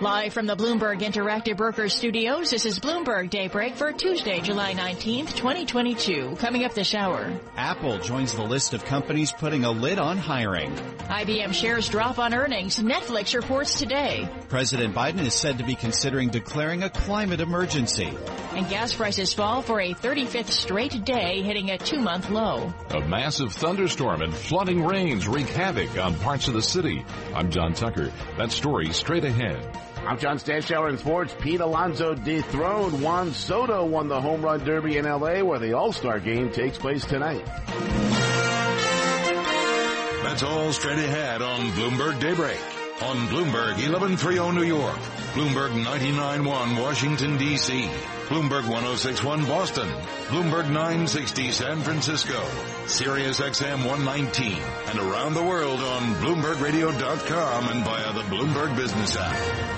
Live from the Bloomberg Interactive Brokers studios, this is Bloomberg Daybreak for Tuesday, July 19th, 2022. Coming up this hour. Apple joins the list of companies putting a lid on hiring. IBM shares drop on earnings. Netflix reports today. President Biden is said to be considering declaring a climate emergency. And gas prices fall for a 35th straight day, hitting a two-month low. A massive thunderstorm and flooding rains wreak havoc on parts of the city. I'm John Tucker. That story straight ahead. I'm John Stashower in sports. Pete Alonso dethroned Juan Soto won the home run derby in LA where the All-Star game takes place tonight. That's all straight ahead on Bloomberg Daybreak. On Bloomberg 1130 New York, Bloomberg 991 Washington DC, Bloomberg 1061 Boston, Bloomberg 960 San Francisco, Sirius XM 119, and around the world on BloombergRadio.com and via the Bloomberg Business app.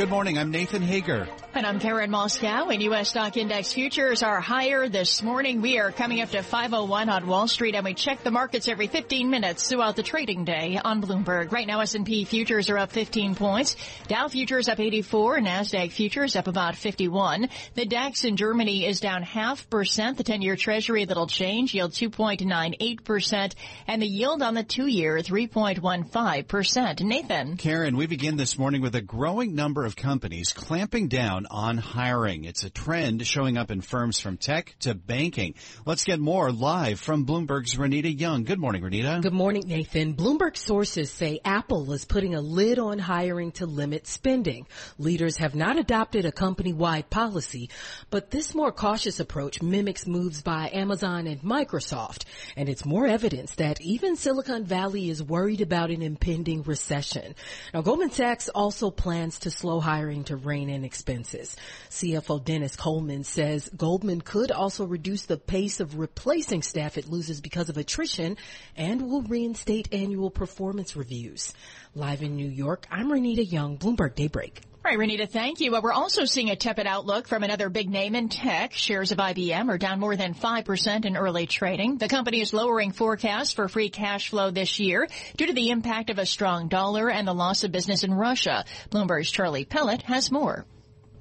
Good morning. I'm Nathan Hager. And I'm Karen Moskow, And U.S. stock index futures are higher this morning. We are coming up to 501 on Wall Street, and we check the markets every 15 minutes throughout the trading day on Bloomberg. Right now, S&P futures are up 15 points. Dow futures up 84. NASDAQ futures up about 51. The DAX in Germany is down half percent. The 10-year Treasury, little change, yield 2.98%. And the yield on the two-year, 3.15%. Nathan. Karen, we begin this morning with a growing number of companies clamping down on hiring. It's a trend showing up in firms from tech to banking. Let's get more live from Bloomberg's Renita Young. Good morning, Renita. Good morning, Nathan. Bloomberg sources say Apple is putting a lid on hiring to limit spending. Leaders have not adopted a company-wide policy, but this more cautious approach mimics moves by Amazon and Microsoft, and it's more evidence that even Silicon Valley is worried about an impending recession. Now, Goldman Sachs also plans to slow hiring to rein in expenses. CFO Denis Coleman says Goldman could also reduce the pace of replacing staff it loses because of attrition and will reinstate annual performance reviews. Live in New York, I'm Renita Young, Bloomberg Daybreak. All right, Renita, thank you. Well, we're also seeing a tepid outlook from another big name in tech. Shares of IBM are down more than 5% in early trading. The company is lowering forecasts for free cash flow this year due to the impact of a strong dollar and the loss of business in Russia. Bloomberg's Charlie Pellet has more.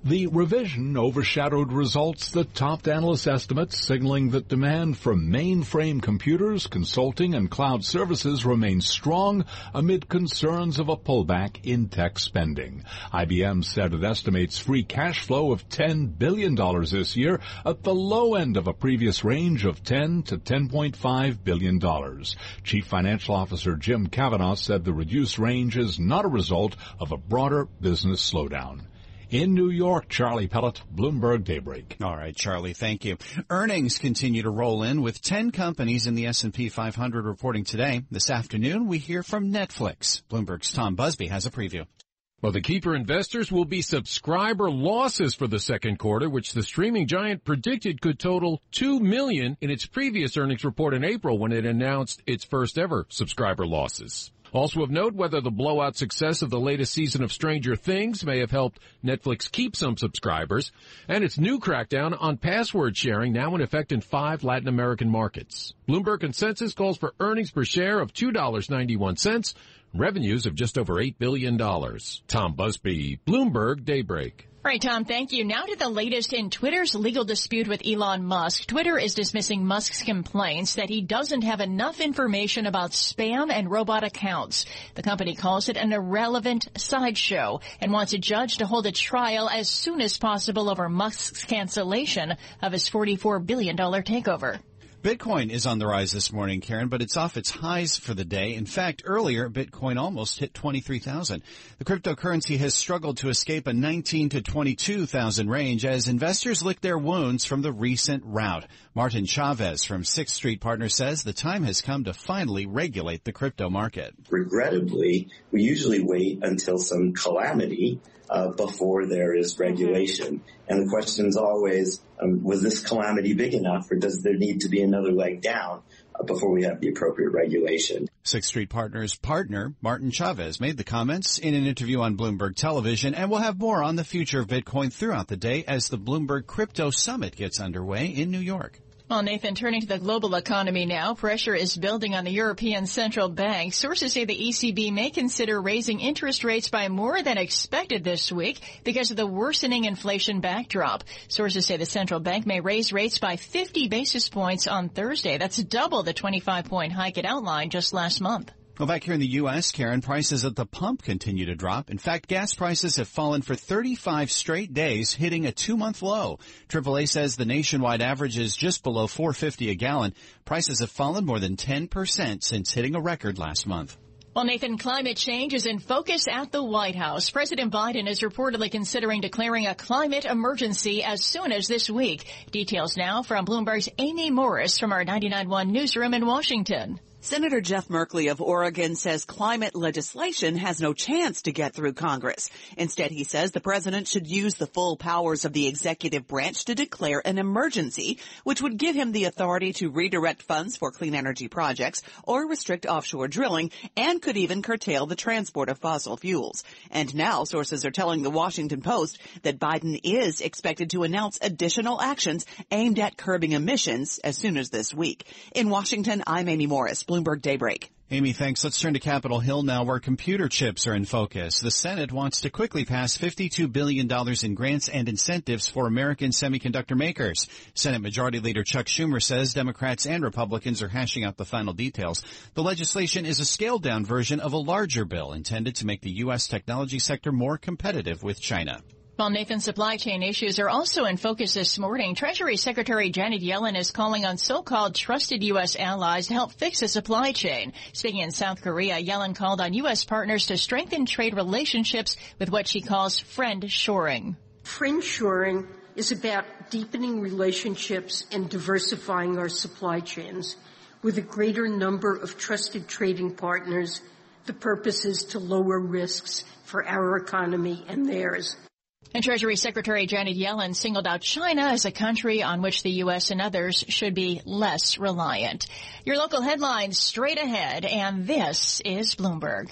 The revision overshadowed results that topped analyst estimates, signaling that demand for mainframe computers, consulting, and cloud services remains strong amid concerns of a pullback in tech spending. IBM said it estimates free cash flow of $10 billion this year at the low end of a previous range of 10 to $10.5 billion. Chief Financial Officer Jim Kavanaugh said the reduced range is not a result of a broader business slowdown. In New York, Charlie Pellet, Bloomberg Daybreak. All right, Charlie, thank you. Earnings continue to roll in with 10 companies in the S&P 500 reporting today. This afternoon, we hear from Netflix. Bloomberg's Tom Busby has a preview. Well, the key for investors will be subscriber losses for the second quarter, which the streaming giant predicted could total 2 million in its previous earnings report in April when it announced its first ever subscriber losses. Also of note, whether the blowout success of the latest season of Stranger Things may have helped Netflix keep some subscribers, and its new crackdown on password sharing now in effect in five Latin American markets. Bloomberg consensus calls for earnings per share of $2.91, revenues of just over $8 billion. Tom Busby, Bloomberg Daybreak. All right, Tom, thank you. Now to the latest in Twitter's legal dispute with Elon Musk. Twitter is dismissing Musk's complaints that he doesn't have enough information about spam and robot accounts. The company calls it an irrelevant sideshow and wants a judge to hold a trial as soon as possible over Musk's cancellation of his $44 billion takeover. Bitcoin is on the rise this morning, Karen, but it's off its highs for the day. In fact, earlier, Bitcoin almost hit 23,000. The cryptocurrency has struggled to escape a 19 to 22,000 range as investors lick their wounds from the recent rout. Martin Chavez from Sixth Street Partners says the time has come to finally regulate the crypto market. Regrettably, we usually wait until some calamity uh, before there is regulation. And the question is always, um, was this calamity big enough or does there need to be another leg down? Uh, before we have the appropriate regulation. Sixth Street Partners partner Martin Chavez made the comments in an interview on Bloomberg Television, and we'll have more on the future of Bitcoin throughout the day as the Bloomberg Crypto Summit gets underway in New York. Well, Nathan, turning to the global economy now, pressure is building on the European Central Bank. Sources say the ECB may consider raising interest rates by more than expected this week because of the worsening inflation backdrop. Sources say the central bank may raise rates by 50 basis points on Thursday. That's double the 25 point hike it outlined just last month. Well, back here in the U.S., Karen, prices at the pump continue to drop. In fact, gas prices have fallen for 35 straight days, hitting a two-month low. AAA says the nationwide average is just below 450 a gallon. Prices have fallen more than 10% since hitting a record last month. Well, Nathan, climate change is in focus at the White House. President Biden is reportedly considering declaring a climate emergency as soon as this week. Details now from Bloomberg's Amy Morris from our 99.1 newsroom in Washington. Senator Jeff Merkley of Oregon says climate legislation has no chance to get through Congress. Instead, he says the president should use the full powers of the executive branch to declare an emergency, which would give him the authority to redirect funds for clean energy projects or restrict offshore drilling and could even curtail the transport of fossil fuels. And now sources are telling the Washington Post that Biden is expected to announce additional actions aimed at curbing emissions as soon as this week. In Washington, I'm Amy Morris. Bloomberg Daybreak. Amy, thanks. Let's turn to Capitol Hill now where computer chips are in focus. The Senate wants to quickly pass $52 billion in grants and incentives for American semiconductor makers. Senate Majority Leader Chuck Schumer says Democrats and Republicans are hashing out the final details. The legislation is a scaled down version of a larger bill intended to make the U.S. technology sector more competitive with China. While Nathan, supply chain issues are also in focus this morning. Treasury Secretary Janet Yellen is calling on so-called trusted U.S. allies to help fix the supply chain. Speaking in South Korea, Yellen called on U.S. partners to strengthen trade relationships with what she calls friend shoring. Friend shoring is about deepening relationships and diversifying our supply chains with a greater number of trusted trading partners. The purpose is to lower risks for our economy and theirs. And Treasury Secretary Janet Yellen singled out China as a country on which the U.S. and others should be less reliant. Your local headlines straight ahead, and this is Bloomberg.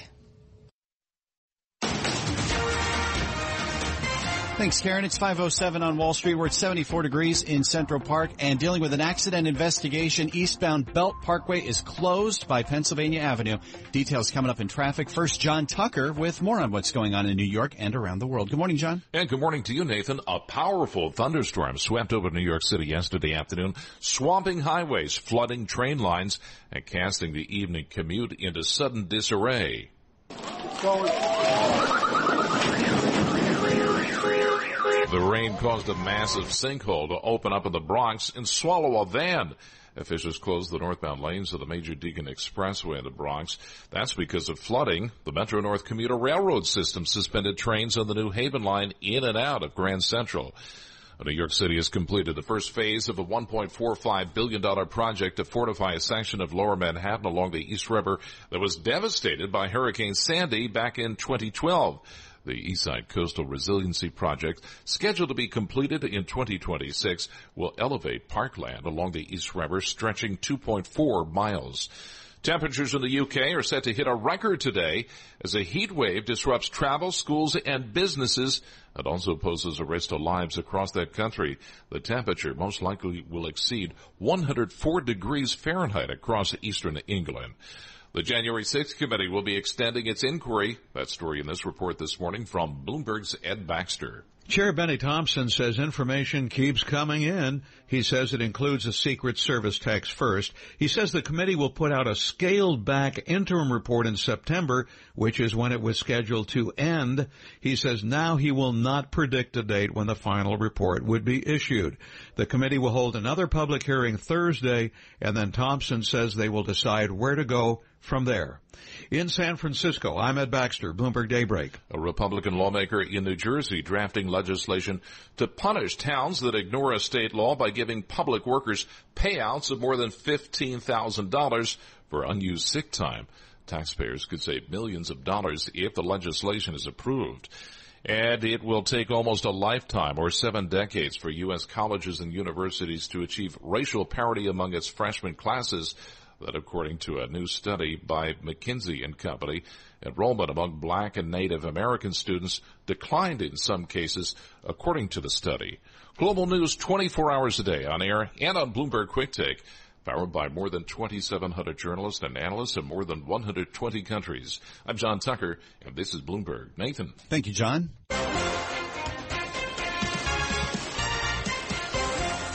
Thanks, Karen. It's 507 on Wall Street. We're at 74 degrees in Central Park and dealing with an accident investigation. Eastbound Belt Parkway is closed by Pennsylvania Avenue. Details coming up in traffic. First, John Tucker with more on what's going on in New York and around the world. Good morning, John. And good morning to you, Nathan. A powerful thunderstorm swept over New York City yesterday afternoon, swamping highways, flooding train lines, and casting the evening commute into sudden disarray. The rain caused a massive sinkhole to open up in the Bronx and swallow a van. Officials closed the northbound lanes of the Major Deegan Expressway in the Bronx. That's because of flooding. The Metro North Commuter Railroad System suspended trains on the New Haven line in and out of Grand Central. New York City has completed the first phase of a $1.45 billion project to fortify a section of lower Manhattan along the East River that was devastated by Hurricane Sandy back in 2012. The Eastside Coastal Resiliency Project, scheduled to be completed in 2026, will elevate parkland along the East River stretching 2.4 miles. Temperatures in the UK are set to hit a record today as a heat wave disrupts travel, schools, and businesses. It also poses a risk to lives across that country. The temperature most likely will exceed 104 degrees Fahrenheit across eastern England. The January 6th committee will be extending its inquiry. That story in this report this morning from Bloomberg's Ed Baxter. Chair Benny Thompson says information keeps coming in. He says it includes a Secret Service tax first. He says the committee will put out a scaled back interim report in September, which is when it was scheduled to end. He says now he will not predict a date when the final report would be issued. The committee will hold another public hearing Thursday, and then Thompson says they will decide where to go from there. In San Francisco, I'm Ed Baxter, Bloomberg Daybreak. A Republican lawmaker in New Jersey drafting legislation to punish towns that ignore a state law by giving public workers payouts of more than $15,000 for unused sick time. Taxpayers could save millions of dollars if the legislation is approved. And it will take almost a lifetime or seven decades for U.S. colleges and universities to achieve racial parity among its freshman classes that according to a new study by McKinsey and Company, enrollment among black and Native American students declined in some cases according to the study. Global news 24 hours a day on air and on Bloomberg Quick Take. Powered by more than 2,700 journalists and analysts in more than 120 countries. I'm John Tucker, and this is Bloomberg. Nathan. Thank you, John.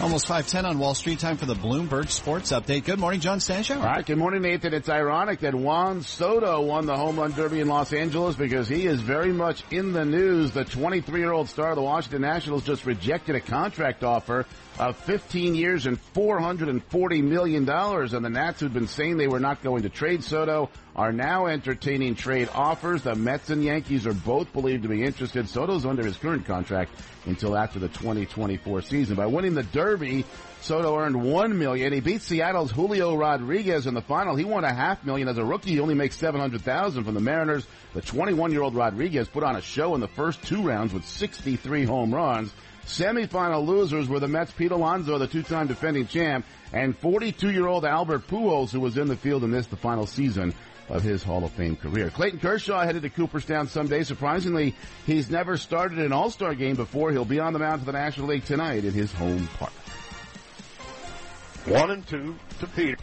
Almost 510 on Wall Street. Time for the Bloomberg Sports Update. Good morning, John Stashower. All right. Good morning, Nathan. It's ironic that Juan Soto won the home run derby in Los Angeles because he is very much in the news. The 23-year-old star of the Washington Nationals just rejected a contract offer of 15 years and $440 million. And the Nats, who'd been saying they were not going to trade Soto, are now entertaining trade offers. The Mets and Yankees are both believed to be interested. Soto's under his current contract until after the 2024 season. By winning the Derby, Soto earned one million. He beat Seattle's Julio Rodriguez in the final. He won a half million as a rookie. He only makes 700,000 from the Mariners. The 21 year old Rodriguez put on a show in the first two rounds with 63 home runs. Semifinal losers were the Mets' Pete Alonso, the two-time defending champ, and 42-year-old Albert Pujols, who was in the field and missed the final season of his Hall of Fame career. Clayton Kershaw headed to Cooperstown someday. Surprisingly, he's never started an All-Star game before. He'll be on the mound for the National League tonight in his home park. One and two to Peter.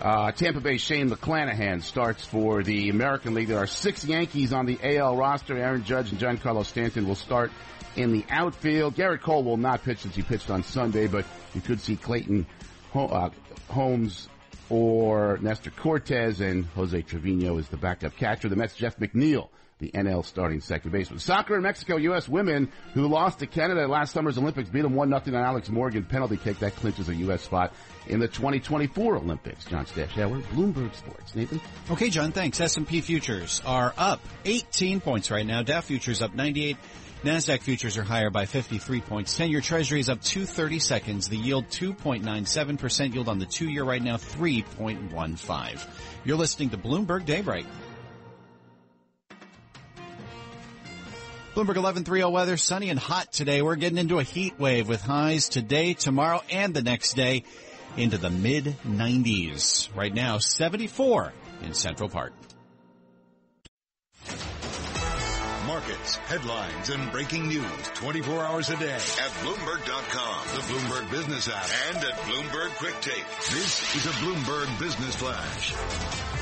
Uh, Tampa Bay Shane McClanahan starts for the American League. There are six Yankees on the AL roster. Aaron Judge and Giancarlo Stanton will start in the outfield. Gerrit Cole will not pitch since he pitched on Sunday, but you could see Clayton uh, Holmes or Nestor Cortes and Jose Trevino is the backup catcher. The Mets' Jeff McNeil the NL starting second baseman. Soccer in Mexico, U.S. women who lost to Canada at last summer's Olympics beat them 1 0 on Alex Morgan penalty kick. That clinches a U.S. spot in the 2024 Olympics. John Stash, Bloomberg Sports. Nathan? Okay, John, thanks. S&P futures are up 18 points right now. Dow futures up 98. NASDAQ futures are higher by 53 points. 10-year treasury is up 230 seconds. The yield 2.97%. Yield on the two-year right now 3.15. You're listening to Bloomberg Daybreak. Bloomberg 1130 weather, sunny and hot today. We're getting into a heat wave with highs today, tomorrow, and the next day into the mid 90s. Right now, 74 in Central Park. Markets, headlines, and breaking news 24 hours a day at Bloomberg.com, the Bloomberg Business app, and at Bloomberg Quick Take. This is a Bloomberg Business Flash.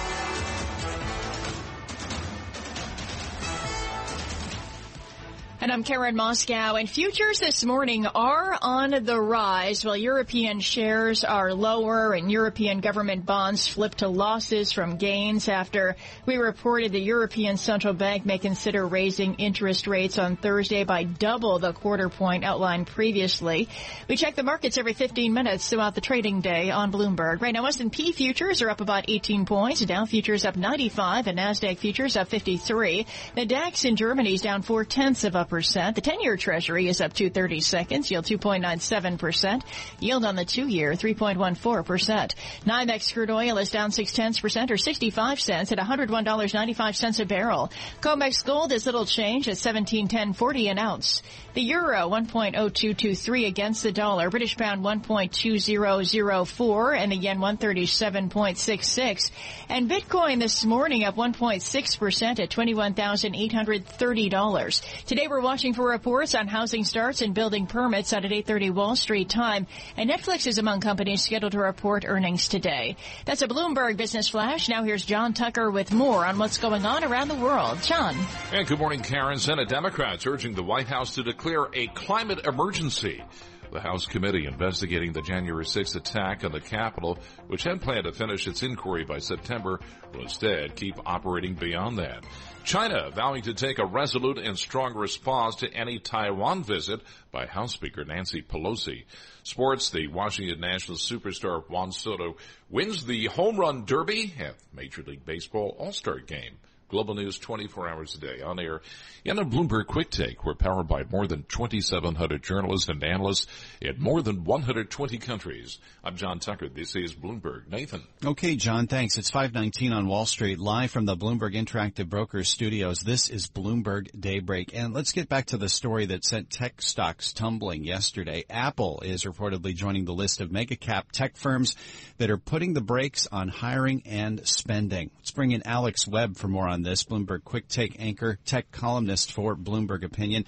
And I'm Karen Moskow, And futures this morning are on the rise while European shares are lower and European government bonds flip to losses from gains after we reported the European Central Bank may consider raising interest rates on Thursday by double the quarter point outlined previously. We check the markets every 15 minutes throughout the trading day on Bloomberg. Right now, S&P futures are up about 18 points. Dow futures up 95 and NASDAQ futures up 53. The DAX in Germany is down four tenths of a percent. The 10-year Treasury is up 230 seconds, yield 2.97%. Yield on the two-year 3.14%. NYMEX crude oil is down six tenths percent or 65 cents at $101.95 a barrel. COMEX gold is little change at 17.1040 an ounce. The euro 1.0223 against the dollar. British pound 1.2004 and the yen 137.66. And Bitcoin this morning up 1.6% at $21,830. Today we're watching for reports on housing starts and building permits at 8:30 Wall Street time. And Netflix is among companies scheduled to report earnings today. That's a Bloomberg Business Flash. Now here's John Tucker with more on what's going on around the world. John. And good morning, Karen. Senate Democrats urging the White House to declare a climate emergency. The House committee investigating the January 6th attack on the Capitol, which had planned to finish its inquiry by September, will instead keep operating beyond that. China vowing to take a resolute and strong response to any Taiwan visit by House Speaker Nancy Pelosi. Sports, the Washington Nationals superstar Juan Soto wins the home run derby at Major League Baseball All-Star Game. Global News 24 hours a day on air. And a Bloomberg Quick Take. We're powered by more than 2,700 journalists and analysts in more than 120 countries. I'm John Tucker. This is Bloomberg. Nathan. Okay, John, thanks. It's 519 on Wall Street, live from the Bloomberg Interactive Brokers studios. This is Bloomberg Daybreak. And let's get back to the story that sent tech stocks tumbling yesterday. Apple is reportedly joining the list of mega cap tech firms that are putting the brakes on hiring and spending. Let's bring in Alex Webb for more on this. Bloomberg Quick Take anchor, tech columnist for Bloomberg Opinion.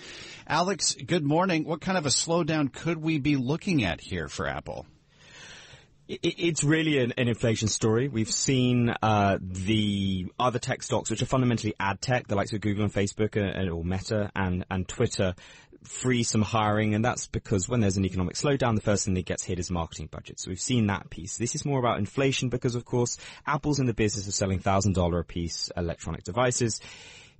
Alex, good morning. What kind of a slowdown could we be looking at here for Apple? It's really an, inflation story. We've seen uh, the other tech stocks, which are fundamentally ad tech, the likes of Google and Facebook, and, or Meta and, and Twitter, free some hiring, and that's because when there's an economic slowdown, the first thing that gets hit is marketing budgets. So we've seen that piece. This is more about inflation because, of course, Apple's in the business of selling thousand dollar a piece electronic devices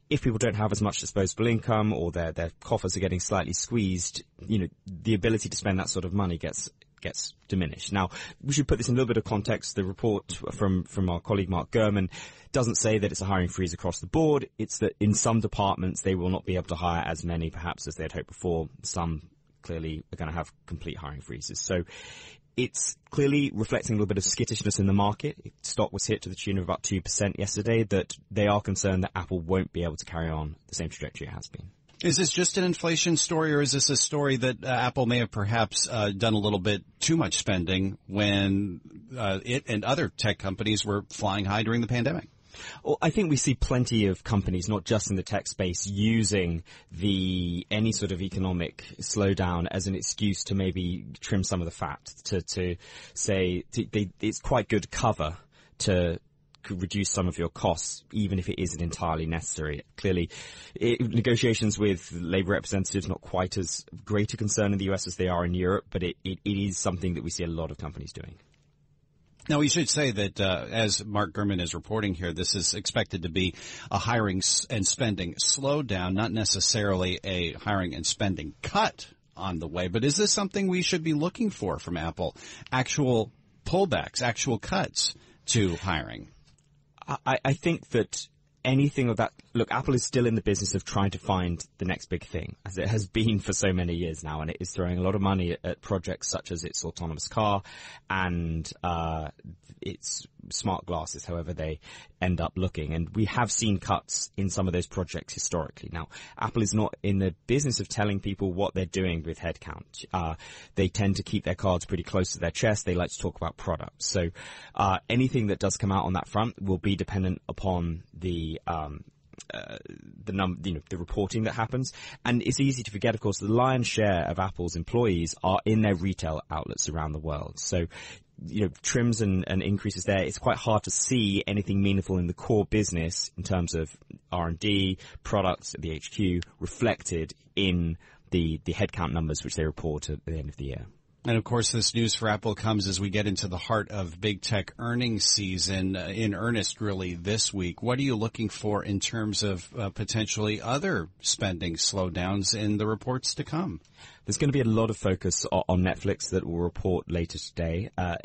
if people don't have as much disposable income or their, their coffers are getting slightly squeezed, you know, the ability to spend that sort of money gets gets diminished. Now, we should put this in a little bit of context. The report from, from our colleague Mark Gurman doesn't say that it's a hiring freeze across the board. It's that in some departments they will not be able to hire as many perhaps as they had hoped before. Some clearly are going to have complete hiring freezes. So it's clearly reflecting a little bit of skittishness in the market. Stock was hit to the tune of about 2% yesterday that they are concerned that Apple won't be able to carry on the same trajectory it has been. Is this just an inflation story, or is this a story that uh, Apple may have perhaps uh, done a little bit too much spending when uh, it and other tech companies were flying high during the pandemic? Well, I think we see plenty of companies, not just in the tech space, using the any sort of economic slowdown as an excuse to maybe trim some of the fat. To to say to, they, it's quite good cover to reduce some of your costs, even if it isn't entirely necessary. Clearly, it, negotiations with labour representatives not quite as great a concern in the US as they are in Europe, but it, it, it is something that we see a lot of companies doing. Now, we should say that uh, as Mark Gurman is reporting here, this is expected to be a hiring and spending slowdown, not necessarily a hiring and spending cut on the way. But is this something we should be looking for from Apple? Actual pullbacks, actual cuts to hiring? I, I think that anything of that, look, Apple is still in the business of trying to find the next big thing, as it has been for so many years now, and it is throwing a lot of money at, projects such as its autonomous car and uh, its smart glasses, however they end up looking. And we have seen cuts in some of those projects historically. Now, Apple is not in the business of telling people what they're doing with headcount. Uh, they tend to keep their cards pretty close to their chest. They like to talk about products. So uh, anything that does come out on that front will be dependent upon the um, uh, the num, you know, the reporting that happens. And it's easy to forget, of course, the lion's share of Apple's employees are in their retail outlets around the world. So you know, trims and, and increases there, it's quite hard to see anything meaningful in the core business in terms of R&D, products at the HQ reflected in the, the headcount numbers which they report at the end of the year. And of course, this news for Apple comes as we get into the heart of big tech earnings season uh, in earnest really this week. What are you looking for in terms of uh, potentially other spending slowdowns in the reports to come? There's going to be a lot of focus on Netflix that will report later today. Uh,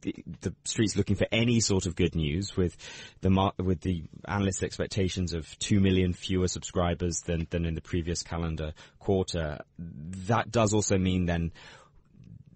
the, the, street's looking for any sort of good news with the mar- with the analyst expectations of two million fewer subscribers than than in the previous calendar quarter. That does also mean then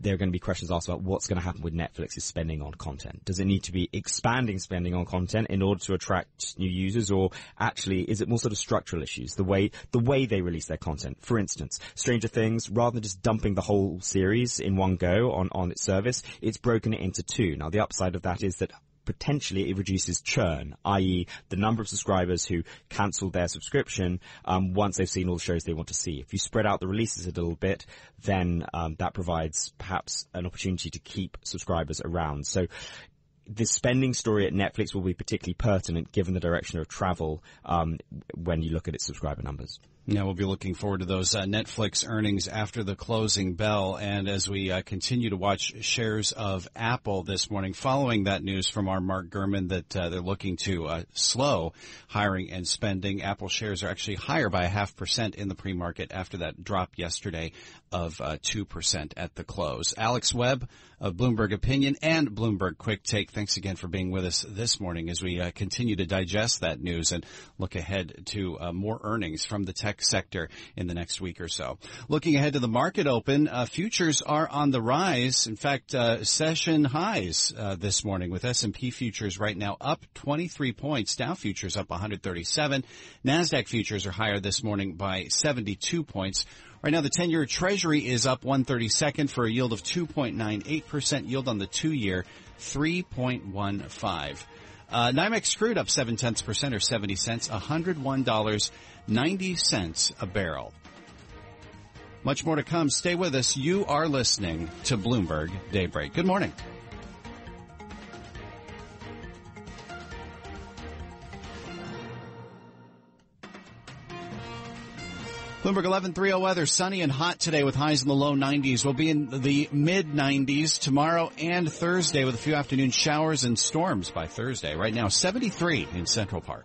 there are going to be questions asked about what's going to happen with Netflix's spending on content. Does it need to be expanding spending on content in order to attract new users, or actually is it more sort of structural issues? The way the way they release their content. For instance, Stranger Things, rather than just dumping the whole series in one go on on its service, it's broken it into two. Now the upside of that is that potentially it reduces churn, i.e. the number of subscribers who cancel their subscription um, once they've seen all the shows they want to see. If you spread out the releases a little bit, then um, that provides perhaps an opportunity to keep subscribers around. So the spending story at Netflix will be particularly pertinent given the direction of travel um, when you look at its subscriber numbers. Yeah, we'll be looking forward to those uh, Netflix earnings after the closing bell. And as we uh, continue to watch shares of Apple this morning, following that news from our Mark Gurman that uh, they're looking to uh, slow hiring and spending, Apple shares are actually higher by a half percent in the pre-market after that drop yesterday of 2% uh, at the close. Alex Webb of Bloomberg Opinion and Bloomberg Quick Take, thanks again for being with us this morning as we uh, continue to digest that news and look ahead to more earnings from the tech tech sector in the next week or so. Looking ahead to the market open, uh, futures are on the rise. In fact, uh, session highs uh, this morning with S&P futures right now up 23 points. Dow futures up 137. Nasdaq futures are higher this morning by 72 points. Right now, the 10-year Treasury is up 132nd for a yield of 2.98%. Yield on the two-year, 3.15. Uh, NYMEX crude up 7 tenths percent or 70 cents, $101.90 a barrel. Much more to come. Stay with us. You are listening to Bloomberg Daybreak. Good morning. Bloomberg 1130 weather, sunny and hot today with highs in the low 90s. We'll be in the mid 90s tomorrow and Thursday with a few afternoon showers and storms by Thursday. Right now, 73 in Central Park.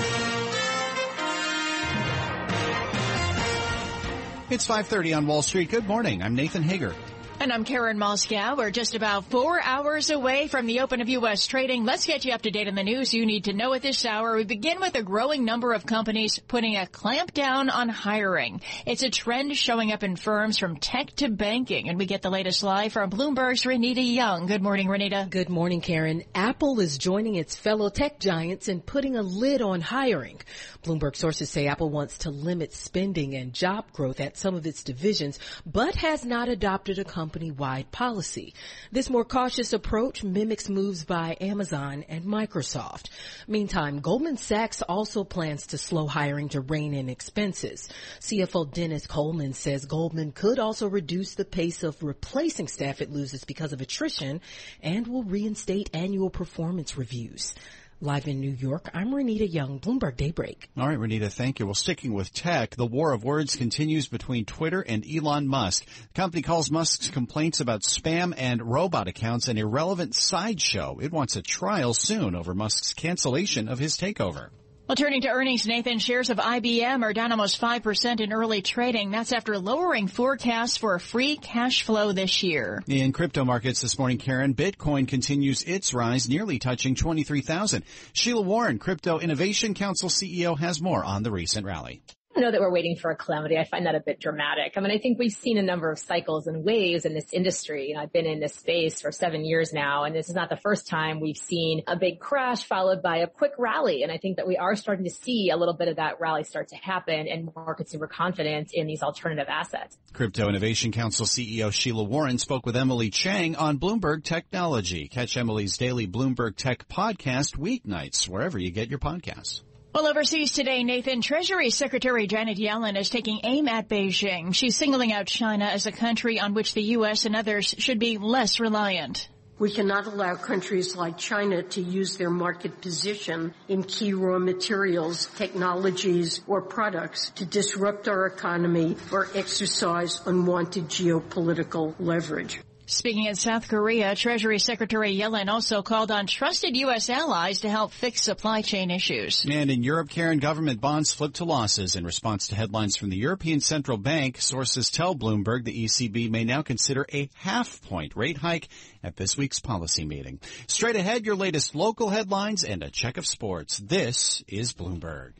It's 5:30 on Wall Street. Good morning. I'm Nathan Hager. And I'm Karen Moskow. We're just about four hours away from the open of U.S. trading. Let's get you up to date on the news you need to know at this hour. We begin with a growing number of companies putting a clamp down on hiring. It's a trend showing up in firms from tech to banking. And we get the latest live from Bloomberg's Renita Young. Good morning, Renita. Good morning, Karen. Apple is joining its fellow tech giants in putting a lid on hiring. Bloomberg sources say Apple wants to limit spending and job growth at some of its divisions, but has not adopted a company company-wide policy. This more cautious approach mimics moves by Amazon and Microsoft. Meantime, Goldman Sachs also plans to slow hiring to rein in expenses. CFO Denis Coleman says Goldman could also reduce the pace of replacing staff it loses because of attrition and will reinstate annual performance reviews. Live in New York, I'm Renita Young, Bloomberg Daybreak. All right, Renita, thank you. Well, sticking with tech, the war of words continues between Twitter and Elon Musk. The company calls Musk's complaints about spam and robot accounts an irrelevant sideshow. It wants a trial soon over Musk's cancellation of his takeover. Well, turning to earnings, Nathan, shares of IBM are down almost 5% in early trading. That's after lowering forecasts for free cash flow this year. In crypto markets this morning, Karen, Bitcoin continues its rise, nearly touching 23,000. Sheila Warren, Crypto Innovation Council CEO, has more on the recent rally know that we're waiting for a calamity. I find that a bit dramatic. I mean, I think we've seen a number of cycles and waves in this industry. You know, I've been in this space for seven years now, and this is not the first time we've seen a big crash followed by a quick rally. And I think that we are starting to see a little bit of that rally start to happen and more consumer confidence in these alternative assets. Crypto Innovation Council CEO Sheila Warren spoke with Emily Chang on Bloomberg Technology. Catch Emily's daily Bloomberg Tech podcast weeknights wherever you get your podcasts. Well, overseas today, Nathan, Treasury Secretary Janet Yellen is taking aim at Beijing. She's singling out China as a country on which the U.S. and others should be less reliant. We cannot allow countries like China to use their market position in key raw materials, technologies, or products to disrupt our economy or exercise unwanted geopolitical leverage. Speaking in South Korea, Treasury Secretary Yellen also called on trusted U.S. allies to help fix supply chain issues. And in Europe, Karen, government bonds flipped to losses in response to headlines from the European Central Bank. Sources tell Bloomberg the ECB may now consider a half point rate hike at this week's policy meeting. Straight ahead, your latest local headlines and a check of sports. This is Bloomberg.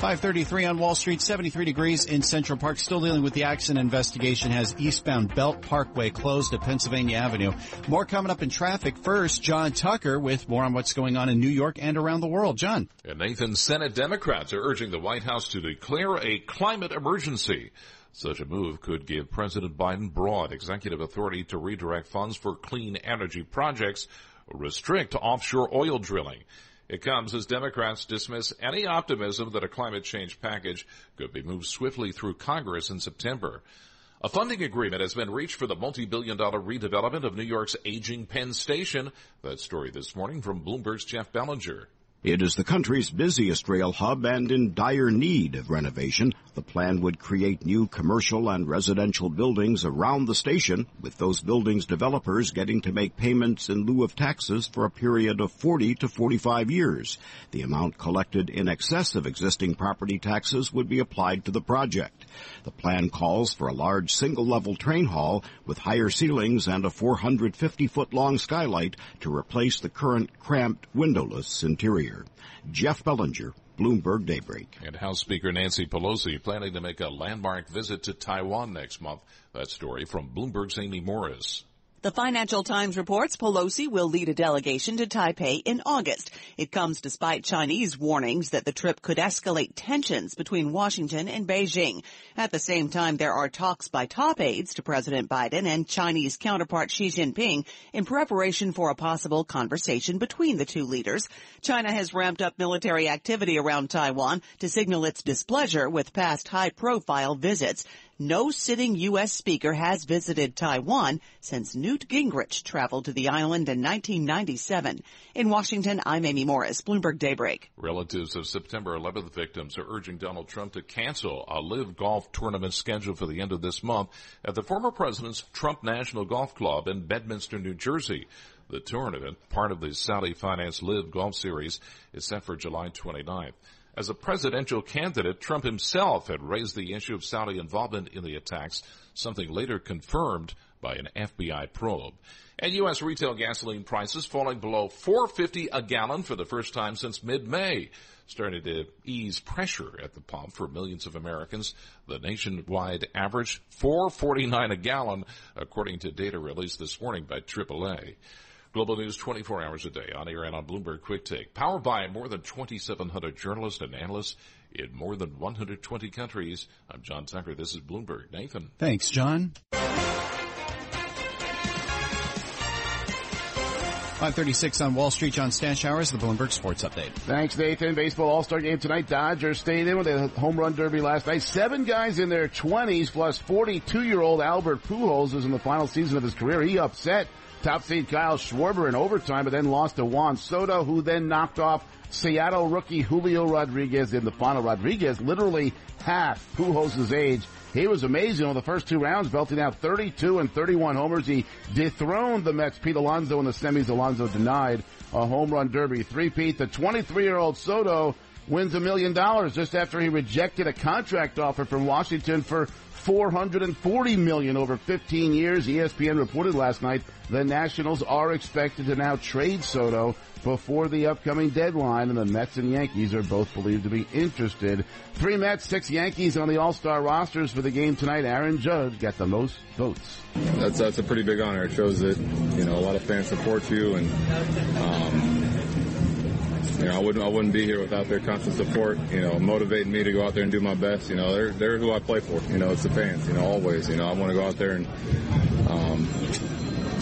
533 on Wall Street, 73 degrees in Central Park. Still dealing with the accident investigation has eastbound Belt Parkway closed at Pennsylvania Avenue. More coming up in traffic. First, John Tucker with more on what's going on in New York and around the world. John. And Nathan, Senate Democrats are urging the White House to declare a climate emergency. Such a move could give President Biden broad executive authority to redirect funds for clean energy projects, restrict offshore oil drilling. It comes as Democrats dismiss any optimism that a climate change package could be moved swiftly through Congress in September. A funding agreement has been reached for the multi-billion dollar redevelopment of New York's aging Penn Station. That story this morning from Bloomberg's Jeff Bellinger. It is the country's busiest rail hub and in dire need of renovation. The plan would create new commercial and residential buildings around the station, with those buildings developers getting to make payments in lieu of taxes for a period of 40 to 45 years. The amount collected in excess of existing property taxes would be applied to the project. The plan calls for a large single-level train hall with higher ceilings and a 450-foot long skylight to replace the current cramped windowless interior. Jeff Bellinger, Bloomberg Daybreak. And House Speaker Nancy Pelosi planning to make a landmark visit to Taiwan next month. That story from Bloomberg's Amy Morris. The Financial Times reports Pelosi will lead a delegation to Taipei in August. It comes despite Chinese warnings that the trip could escalate tensions between Washington and Beijing. At the same time, there are talks by top aides to President Biden and Chinese counterpart Xi Jinping in preparation for a possible conversation between the two leaders. China has ramped up military activity around Taiwan to signal its displeasure with past high-profile visits no sitting U.S. speaker has visited Taiwan since Newt Gingrich traveled to the island in 1997. In Washington, I'm Amy Morris, Bloomberg Daybreak. Relatives of September 11th victims are urging Donald Trump to cancel a live golf tournament scheduled for the end of this month at the former president's Trump National Golf Club in Bedminster, New Jersey. The tournament, part of the Saudi-financed Live Golf Series, is set for July 29th. As a presidential candidate, Trump himself had raised the issue of Saudi involvement in the attacks, something later confirmed by an FBI probe. And U.S. retail gasoline prices falling below 450 a gallon for the first time since mid-May, starting to ease pressure at the pump for millions of Americans. The nationwide average 449 a gallon, according to data released this morning by AAA. Global News 24 hours a day on air and on Bloomberg Quick Take. Powered by more than 2,700 journalists and analysts in more than 120 countries. I'm John Tucker. This is Bloomberg. Nathan. Thanks, John. 536 on Wall Street, John Stashowers, the Bloomberg Sports Update. Thanks, Nathan. Baseball All-Star game tonight. Dodgers stayed in with a home run derby last night. Seven guys in their 20s plus 42-year-old Albert Pujols is in the final season of his career. He upset Top seed Kyle Schwarber in overtime, but then lost to Juan Soto, who then knocked off Seattle rookie Julio Rodriguez in the final. Rodriguez literally half Pujols' age. He was amazing on the first two rounds, belting out 32 and 31 homers. He dethroned the Mets' Pete Alonso in the semis. Alonso denied a home run derby three-peat. The 23-year-old Soto wins a million dollars just after he rejected a contract offer from Washington for 440 million over 15 years. ESPN reported last night the Nationals are expected to now trade Soto before the upcoming deadline, and the Mets and Yankees are both believed to be interested. Three Mets, six Yankees on the All-Star rosters for the game tonight. Aaron Judge got the most votes. That's that's a pretty big honor. It shows that you know a lot of fans support you, and um, you know, I wouldn't I wouldn't be here without their constant support. You know, motivating me to go out there and do my best. You know, they're they're who I play for. You know, it's the fans. You know, always. You know, I want to go out there and um,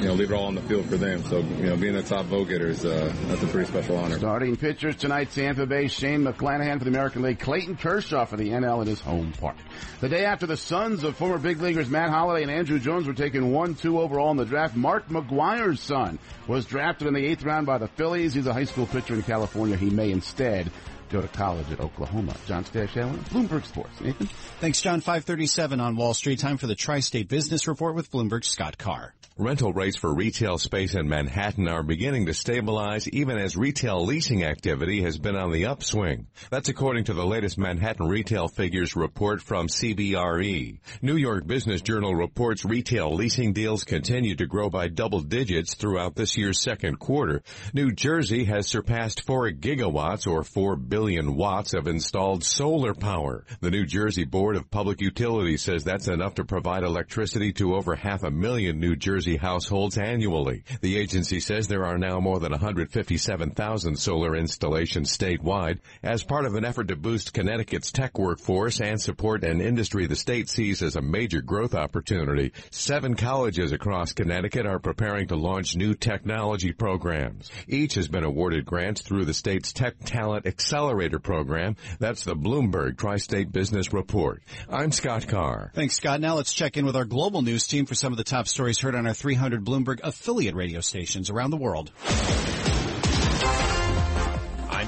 you know, leave it all on the field for them. So, you know, being the top vote getter is, uh, that's a pretty special honor. Starting pitchers tonight, Tampa Bay, Shane McClanahan for the American League, Clayton Kershaw for the NL in his home park. The day after the sons of former big leaguers Matt Holliday and Andruw Jones were taken 1-2 overall in the draft, Mark McGwire's son was drafted in the eighth round by the Phillies. He's a high school pitcher in California. He may instead go to college at Oklahoma. John Stashower, Bloomberg Sports. Nathan? Thanks, John. 537 on Wall Street. Time for the Tri-State Business Report with Bloomberg Scott Carr. Rental rates for retail space in Manhattan are beginning to stabilize even as retail leasing activity has been on the upswing. That's according to the latest Manhattan retail figures report from CBRE. New York Business Journal reports retail leasing deals continue to grow by double digits throughout this year's second quarter. New Jersey has surpassed 4 gigawatts or 4 billion watts of installed solar power. The New Jersey Board of Public Utilities says that's enough to provide electricity to over half a million New Jersey households annually. The agency says there are now more than 157,000 solar installations statewide as part of an effort to boost Connecticut's tech workforce and support an industry the state sees as a major growth opportunity. Seven colleges across Connecticut are preparing to launch new technology programs. Each has been awarded grants through the state's Tech Talent Accelerator program. That's the Bloomberg Tri-State Business Report. I'm Scott Carr. Thanks, Scott. Now let's check in with our global news team for some of the top stories heard on our 300 Bloomberg affiliate radio stations around the world.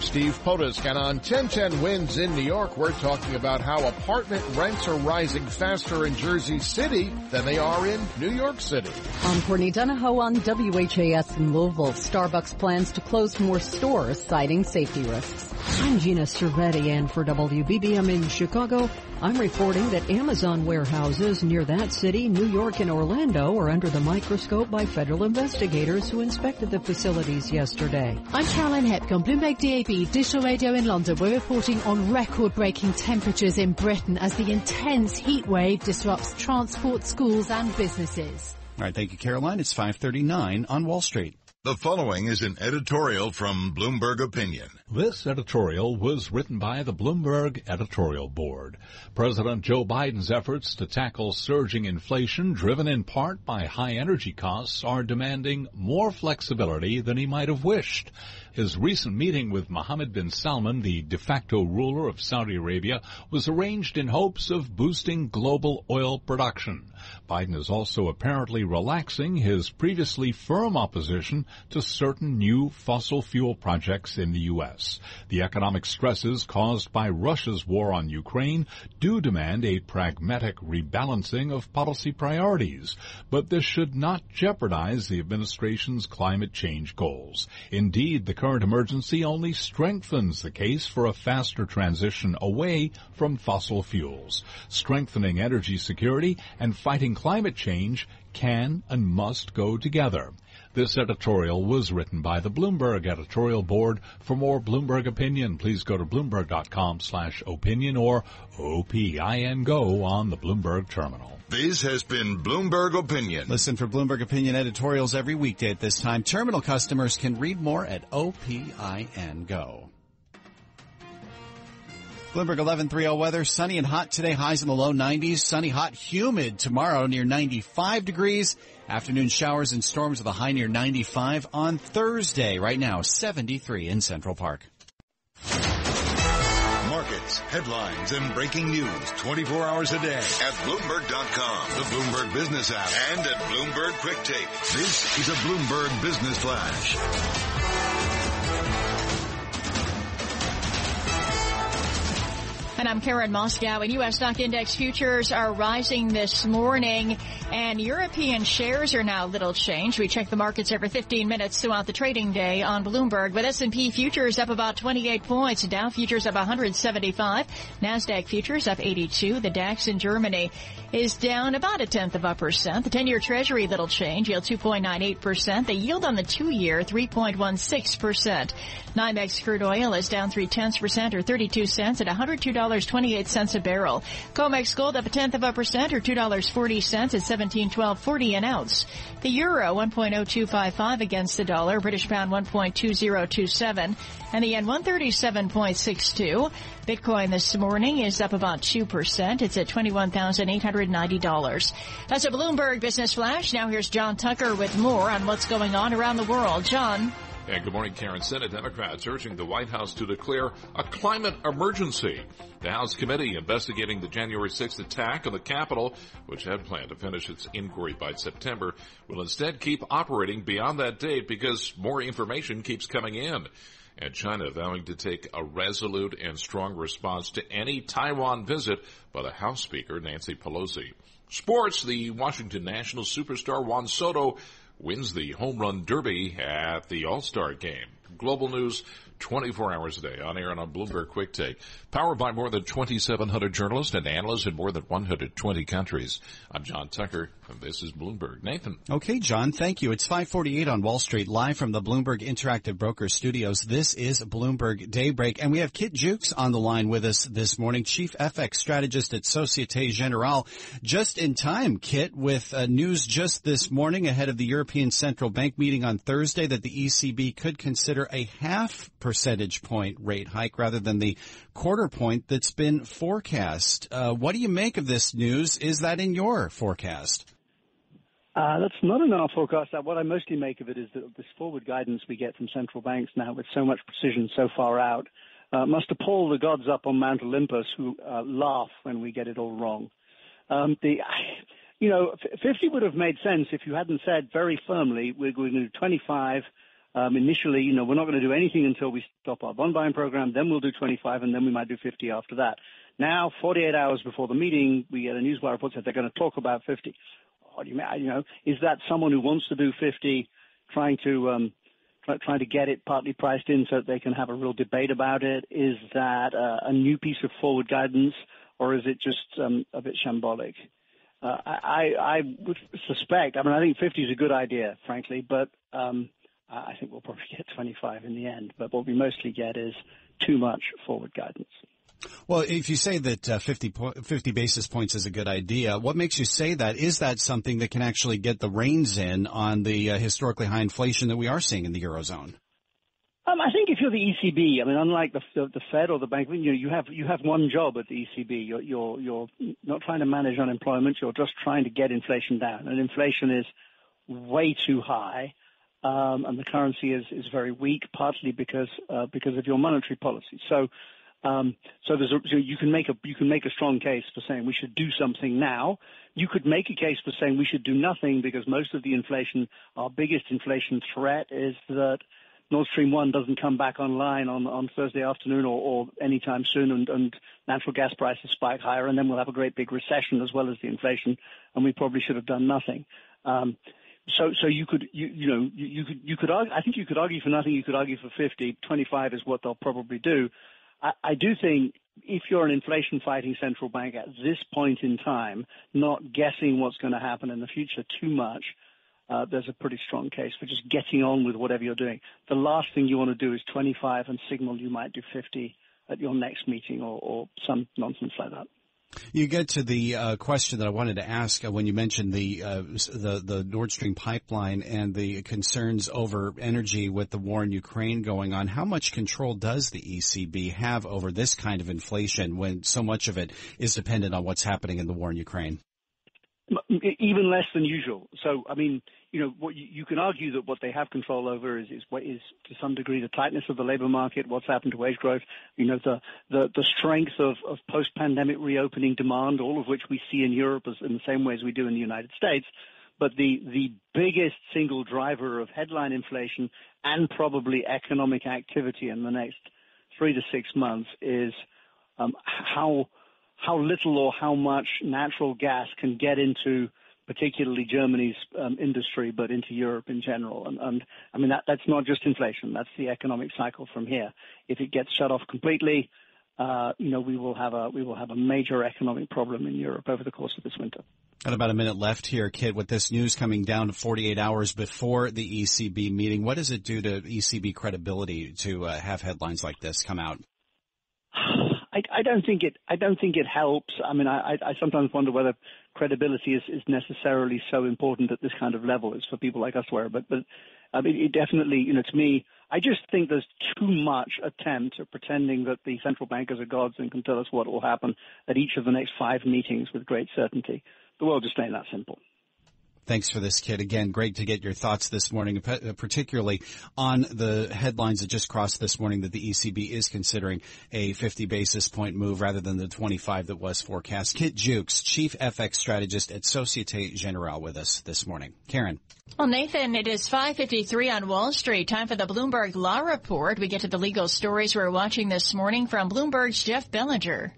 I'm Steve Potusk, and on 1010 Wins in New York, we're talking about how apartment rents are rising faster in Jersey City than they are in New York City. I'm Courtney Donahoe on WHAS in Louisville. Starbucks plans to close more stores, citing safety risks. I'm Gina Cervetti, and for WBBM in Chicago, I'm reporting that Amazon warehouses near that city, New York and Orlando, are under the microscope by federal investigators who inspected the facilities yesterday. I'm Caroline Hepcombe, Bloomberg DAB, Digital Radio in London. We're reporting on record-breaking temperatures in Britain as the intense heat wave disrupts transport, schools and businesses. All right, thank you, Caroline. It's 539 on Wall Street. The following is an editorial from Bloomberg Opinion. This editorial was written by the Bloomberg Editorial Board. President Joe Biden's efforts to tackle surging inflation, driven in part by high energy costs, are demanding more flexibility than he might have wished. His recent meeting with Mohammed bin Salman, the de facto ruler of Saudi Arabia, was arranged in hopes of boosting global oil production. Biden is also apparently relaxing his previously firm opposition to certain new fossil fuel projects in the U.S. The economic stresses caused by Russia's war on Ukraine do demand a pragmatic rebalancing of policy priorities, but this should not jeopardize the administration's climate change goals. Indeed, the current emergency only strengthens the case for a faster transition away from fossil fuels. Strengthening energy security and fighting climate change can and must go together. This editorial was written by the Bloomberg editorial board. For more Bloomberg opinion, please go to bloomberg.com slash opinion or OPIN go on the Bloomberg terminal. This has been Bloomberg Opinion. Listen for Bloomberg Opinion editorials every weekday at this time. Terminal customers can read more at OPIN go. Bloomberg 1130 weather, sunny and hot today, highs in the low 90s, sunny, hot, humid tomorrow near 95 degrees. Afternoon showers and storms with a high near 95 on Thursday. Right now, 73 in Central Park. Markets, headlines, and breaking news 24 hours a day at Bloomberg.com, the Bloomberg Business app, and at Bloomberg Quick Take. This is a Bloomberg Business Flash. And I'm Karen Moskow and U.S. stock index futures are rising this morning and European shares are now little changed. We check the markets every 15 minutes throughout the trading day on Bloomberg with S&P futures up about 28 points, Dow futures up 175, NASDAQ futures up 82, the DAX in Germany is down about a tenth of a percent. The 10-year treasury little change, yield 2.98%. The yield on the two-year 3.16%. NYMEX crude oil is down three tenths percent or 32 cents at $102.28 a barrel. COMEX gold up a tenth of a percent or $2.40 at 1712.40 an ounce. The euro 1.0255 against the dollar, British pound 1.2027, and the yen 137.62. Bitcoin this morning is up about 2%. It's at $21,890. That's a Bloomberg Business Flash. Now here's John Tucker with more on what's going on around the world. John. And good morning, Karen. Senate Democrats urging the White House to declare a climate emergency. The House committee investigating the January 6th attack on the Capitol, which had planned to finish its inquiry by September, will instead keep operating beyond that date because more information keeps coming in. And China vowing to take a resolute and strong response to any Taiwan visit by the House Speaker, Nancy Pelosi. Sports, the Washington Nationals superstar Juan Soto wins the home run derby at the All-Star game. Global news 24 hours a day on air and on Bloomberg Quick Take. Powered by more than 2,700 journalists and analysts in more than 120 countries. I'm John Tucker, and this is Bloomberg. Nathan. Okay, John, thank you. It's 548 on Wall Street, live from the Bloomberg Interactive Brokers studios. This is Bloomberg Daybreak, and we have Kit Juckes on the line with us this morning, Chief FX Strategist at Societe Generale. Just in time, Kit, with uh, news just this morning ahead of the European Central Bank meeting on Thursday that the ECB could consider a half percentage point rate hike rather than the quarter point that's been forecast. Uh, what do you make of this news? Is that in your forecast? Uh, that's not in our forecast. What I mostly make of it is that this forward guidance we get from central banks now with so much precision so far out uh, must appall the gods up on Mount Olympus who uh, laugh when we get it all wrong. Um, the, you know, 50 would have made sense if you hadn't said very firmly we're going to do 25 um, initially, you know, we're not going to do anything until we stop our bond buying program. Then we'll do 25, and then we might do 50 after that. Now, 48 hours before the meeting, we get a newswire report that they're going to talk about 50. What do you? You know, is that someone who wants to do 50, trying to um, try, trying to get it partly priced in so that they can have a real debate about it? Is that uh, a new piece of forward guidance, or is it just um, a bit shambolic? Uh, I, I would suspect. I mean, I think 50 is a good idea, frankly, but um, I think we'll probably get 25 in the end, but what we mostly get is too much forward guidance. Well, if you say that uh, 50, po- 50 basis points is a good idea, what makes you say that? Is that something that can actually get the reins in on the uh, historically high inflation that we are seeing in the Eurozone? Um, I think if you're the ECB, I mean, unlike the, the, the Fed or the Bank, you know, you have you have one job at the ECB. You're, you're you're not trying to manage unemployment. You're just trying to get inflation down, and inflation is way too high um, and the currency is, is very weak, partly because uh, because of your monetary policy. So, um, so there's a, so you can make a you can make a strong case for saying we should do something now. You could make a case for saying we should do nothing because most of the inflation, our biggest inflation threat, is that Nord Stream one doesn't come back online on on Thursday afternoon or, or anytime soon, and, and natural gas prices spike higher, and then we'll have a great big recession as well as the inflation, and we probably should have done nothing. Um, so so you could you you know you, you could you could argue, I think you could argue for nothing. You could argue for 50. 25 is what they'll probably do. I, I do think if you're an inflation fighting central bank at this point in time, not guessing what's going to happen in the future too much, uh, there's a pretty strong case for just getting on with whatever you're doing. The last thing you want to do is 25 and signal you might do 50 at your next meeting or, or some nonsense like that. You get to the uh, question that I wanted to ask uh, when you mentioned the, uh, the the Nord Stream pipeline and the concerns over energy with the war in Ukraine going on. How much control does the ECB have over this kind of inflation when so much of it is dependent on what's happening in the war in Ukraine? Even less than usual. So, I mean, you know, what you, can argue that what they have control over is, is, is to some degree the tightness of the labor market, what's happened to wage growth, you know, the, the, the strength of, of post-pandemic reopening demand, all of which we see in Europe as, in the same way as we do in the United States. But the, the biggest single driver of headline inflation and probably economic activity in the next three to six months is um, how how little or how much natural gas can get into particularly Germany's um, industry, but into Europe in general. And, and I mean, that, that's not just inflation. That's the economic cycle from here. If it gets shut off completely, uh, you know, we will have a we will have a major economic problem in Europe over the course of this winter. Got about a minute left here, Kit. With this news coming down to 48 hours before the ECB meeting, what does it do to ECB credibility to uh, have headlines like this come out? I, I don't think it. I don't think it helps. I mean, I, I sometimes wonder whether credibility is, is necessarily so important at this kind of level as for people like us wear. But, um, but I mean, it definitely, you know, to me, I just think there's too much attempt at pretending that the central bankers are gods and can tell us what will happen at each of the next five meetings with great certainty. The world just ain't that simple. Thanks for this, Kit. Again, great to get your thoughts this morning, particularly on the headlines that just crossed this morning that the ECB is considering a 50 basis point move rather than the 25 that was forecast. Kit Juckes, Chief FX Strategist at Societe Generale with us this morning. Karen. Well, Nathan, it is 5.53 on Wall Street. Time for the Bloomberg Law Report. We get to the legal stories we're watching this morning from Bloomberg's Jeff Bellinger.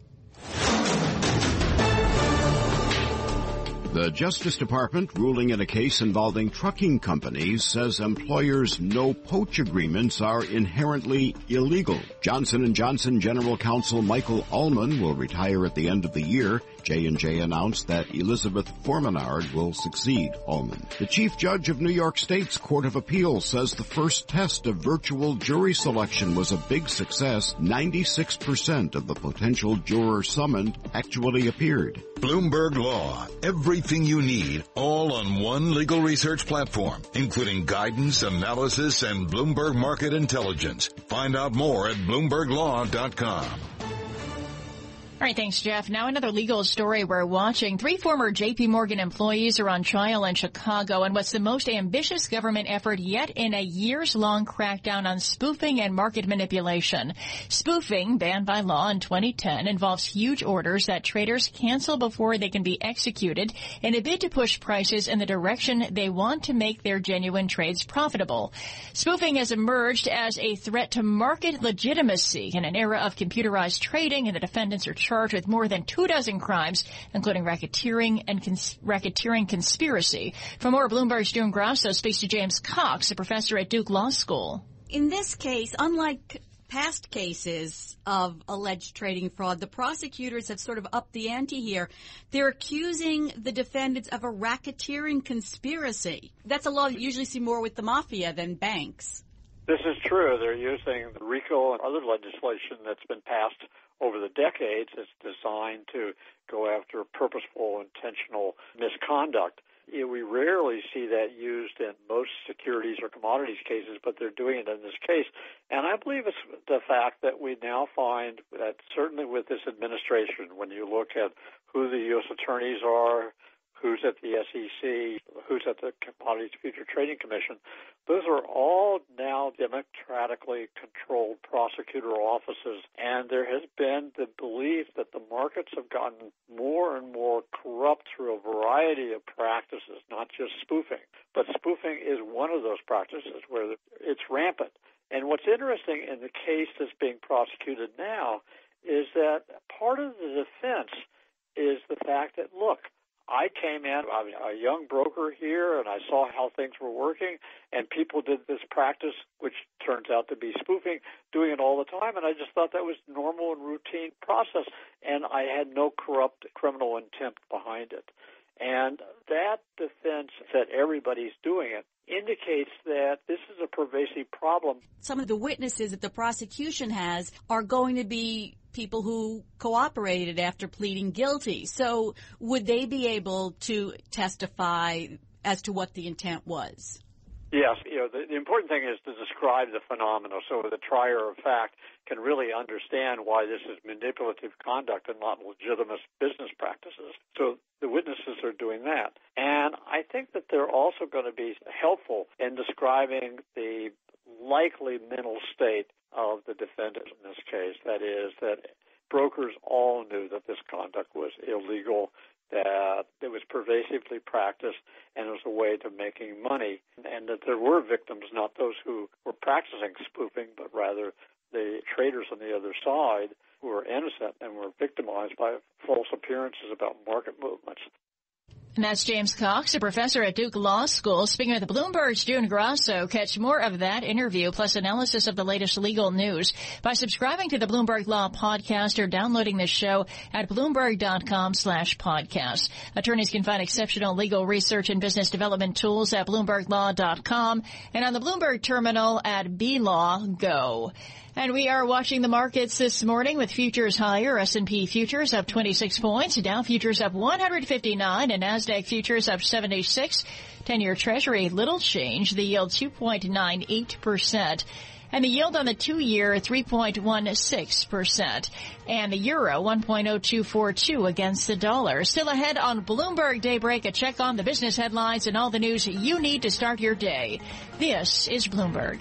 The Justice Department, ruling in a case involving trucking companies, says employers' no-poach agreements are inherently illegal. Johnson & Johnson General Counsel Michael Ullmann will retire at the end of the year. J&J announced that Elizabeth Forminard will succeed Ullmann. The Chief Judge of New York State's Court of Appeals says the first test of virtual jury selection was a big success. 96% of the potential jurors summoned actually appeared. Bloomberg Law. Everything you need, all on one legal research platform, including guidance, analysis, and Bloomberg Market Intelligence. Find out more at BloombergLaw.com. All right, thanks, Jeff. Now another legal story we're watching. Three former JP Morgan employees are on trial in Chicago and what's the most ambitious government effort yet in a years long crackdown on spoofing and market manipulation. Spoofing, banned by law in 2010, involves huge orders that traders cancel before they can be executed in a bid to push prices in the direction they want to make their genuine trades profitable. Spoofing has emerged as a threat to market legitimacy in an era of computerized trading and the defendants are charged with more than two dozen crimes, including racketeering and cons- racketeering conspiracy. For more, Bloomberg's June Grasso speaks to James Cox, a professor at Duke Law School. In this case, unlike past cases of alleged trading fraud, the prosecutors have sort of upped the ante here. They're accusing the defendants of a racketeering conspiracy. That's a law you usually see more with the mafia than banks. This is true. They're using RICO and other legislation that's been passed over the decades it's designed to go after purposeful, intentional misconduct. We rarely see that used in most securities or commodities cases, but they're doing it in this case. And I believe it's the fact that we now find that certainly with this administration, when you look at who the U.S. attorneys are, who's at the SEC, who's at the Commodities Future Trading Commission. Those are all now democratically controlled prosecutor offices, and there has been the belief that the markets have gotten more and more corrupt through a variety of practices, not just spoofing. But spoofing is one of those practices where it's rampant. And what's interesting in the case that's being prosecuted now is that part of the defense is the fact that, look, I came in, I'm a young broker here, and I saw how things were working, and people did this practice, which turns out to be spoofing, doing it all the time, and I just thought that was normal and routine process, and I had no corrupt criminal intent behind it. And that defense that everybody's doing it indicates that this is a pervasive problem. Some of the witnesses that the prosecution has are going to be people who cooperated after pleading guilty. So would they be able to testify as to what the intent was? Yes, you know, the, the, important thing is to describe the phenomena so the trier of fact can really understand why this is manipulative conduct and not legitimate business practices. So the witnesses are doing that. And I think that they're also going to be helpful in describing the likely mental state of the defendant in this case. That is, that brokers all knew that this conduct was illegal that it was pervasively practiced and it was a way to making money, and that there were victims, not those who were practicing spoofing, but rather the traders on the other side who were innocent and were victimized by false appearances about market movements. And that's James Cox, a professor at Duke Law School, speaking with Bloomberg's June Grasso. Catch more of that interview plus analysis of the latest legal news by subscribing to the Bloomberg Law podcast or downloading the show at bloomberg.com slash podcast. Attorneys can find exceptional legal research and business development tools at bloomberglaw.com and on the Bloomberg terminal at BLaw Go. And we are watching the markets this morning with futures higher. S&P futures up 26 points. Dow futures up 159 and NASDAQ futures up 76. 10-year treasury, little change. The yield 2.98%. And the yield on the two-year, 3.16%. And the euro, 1.0242 against the dollar. Still ahead on Bloomberg Daybreak, a check on the business headlines and all the news you need to start your day. This is Bloomberg.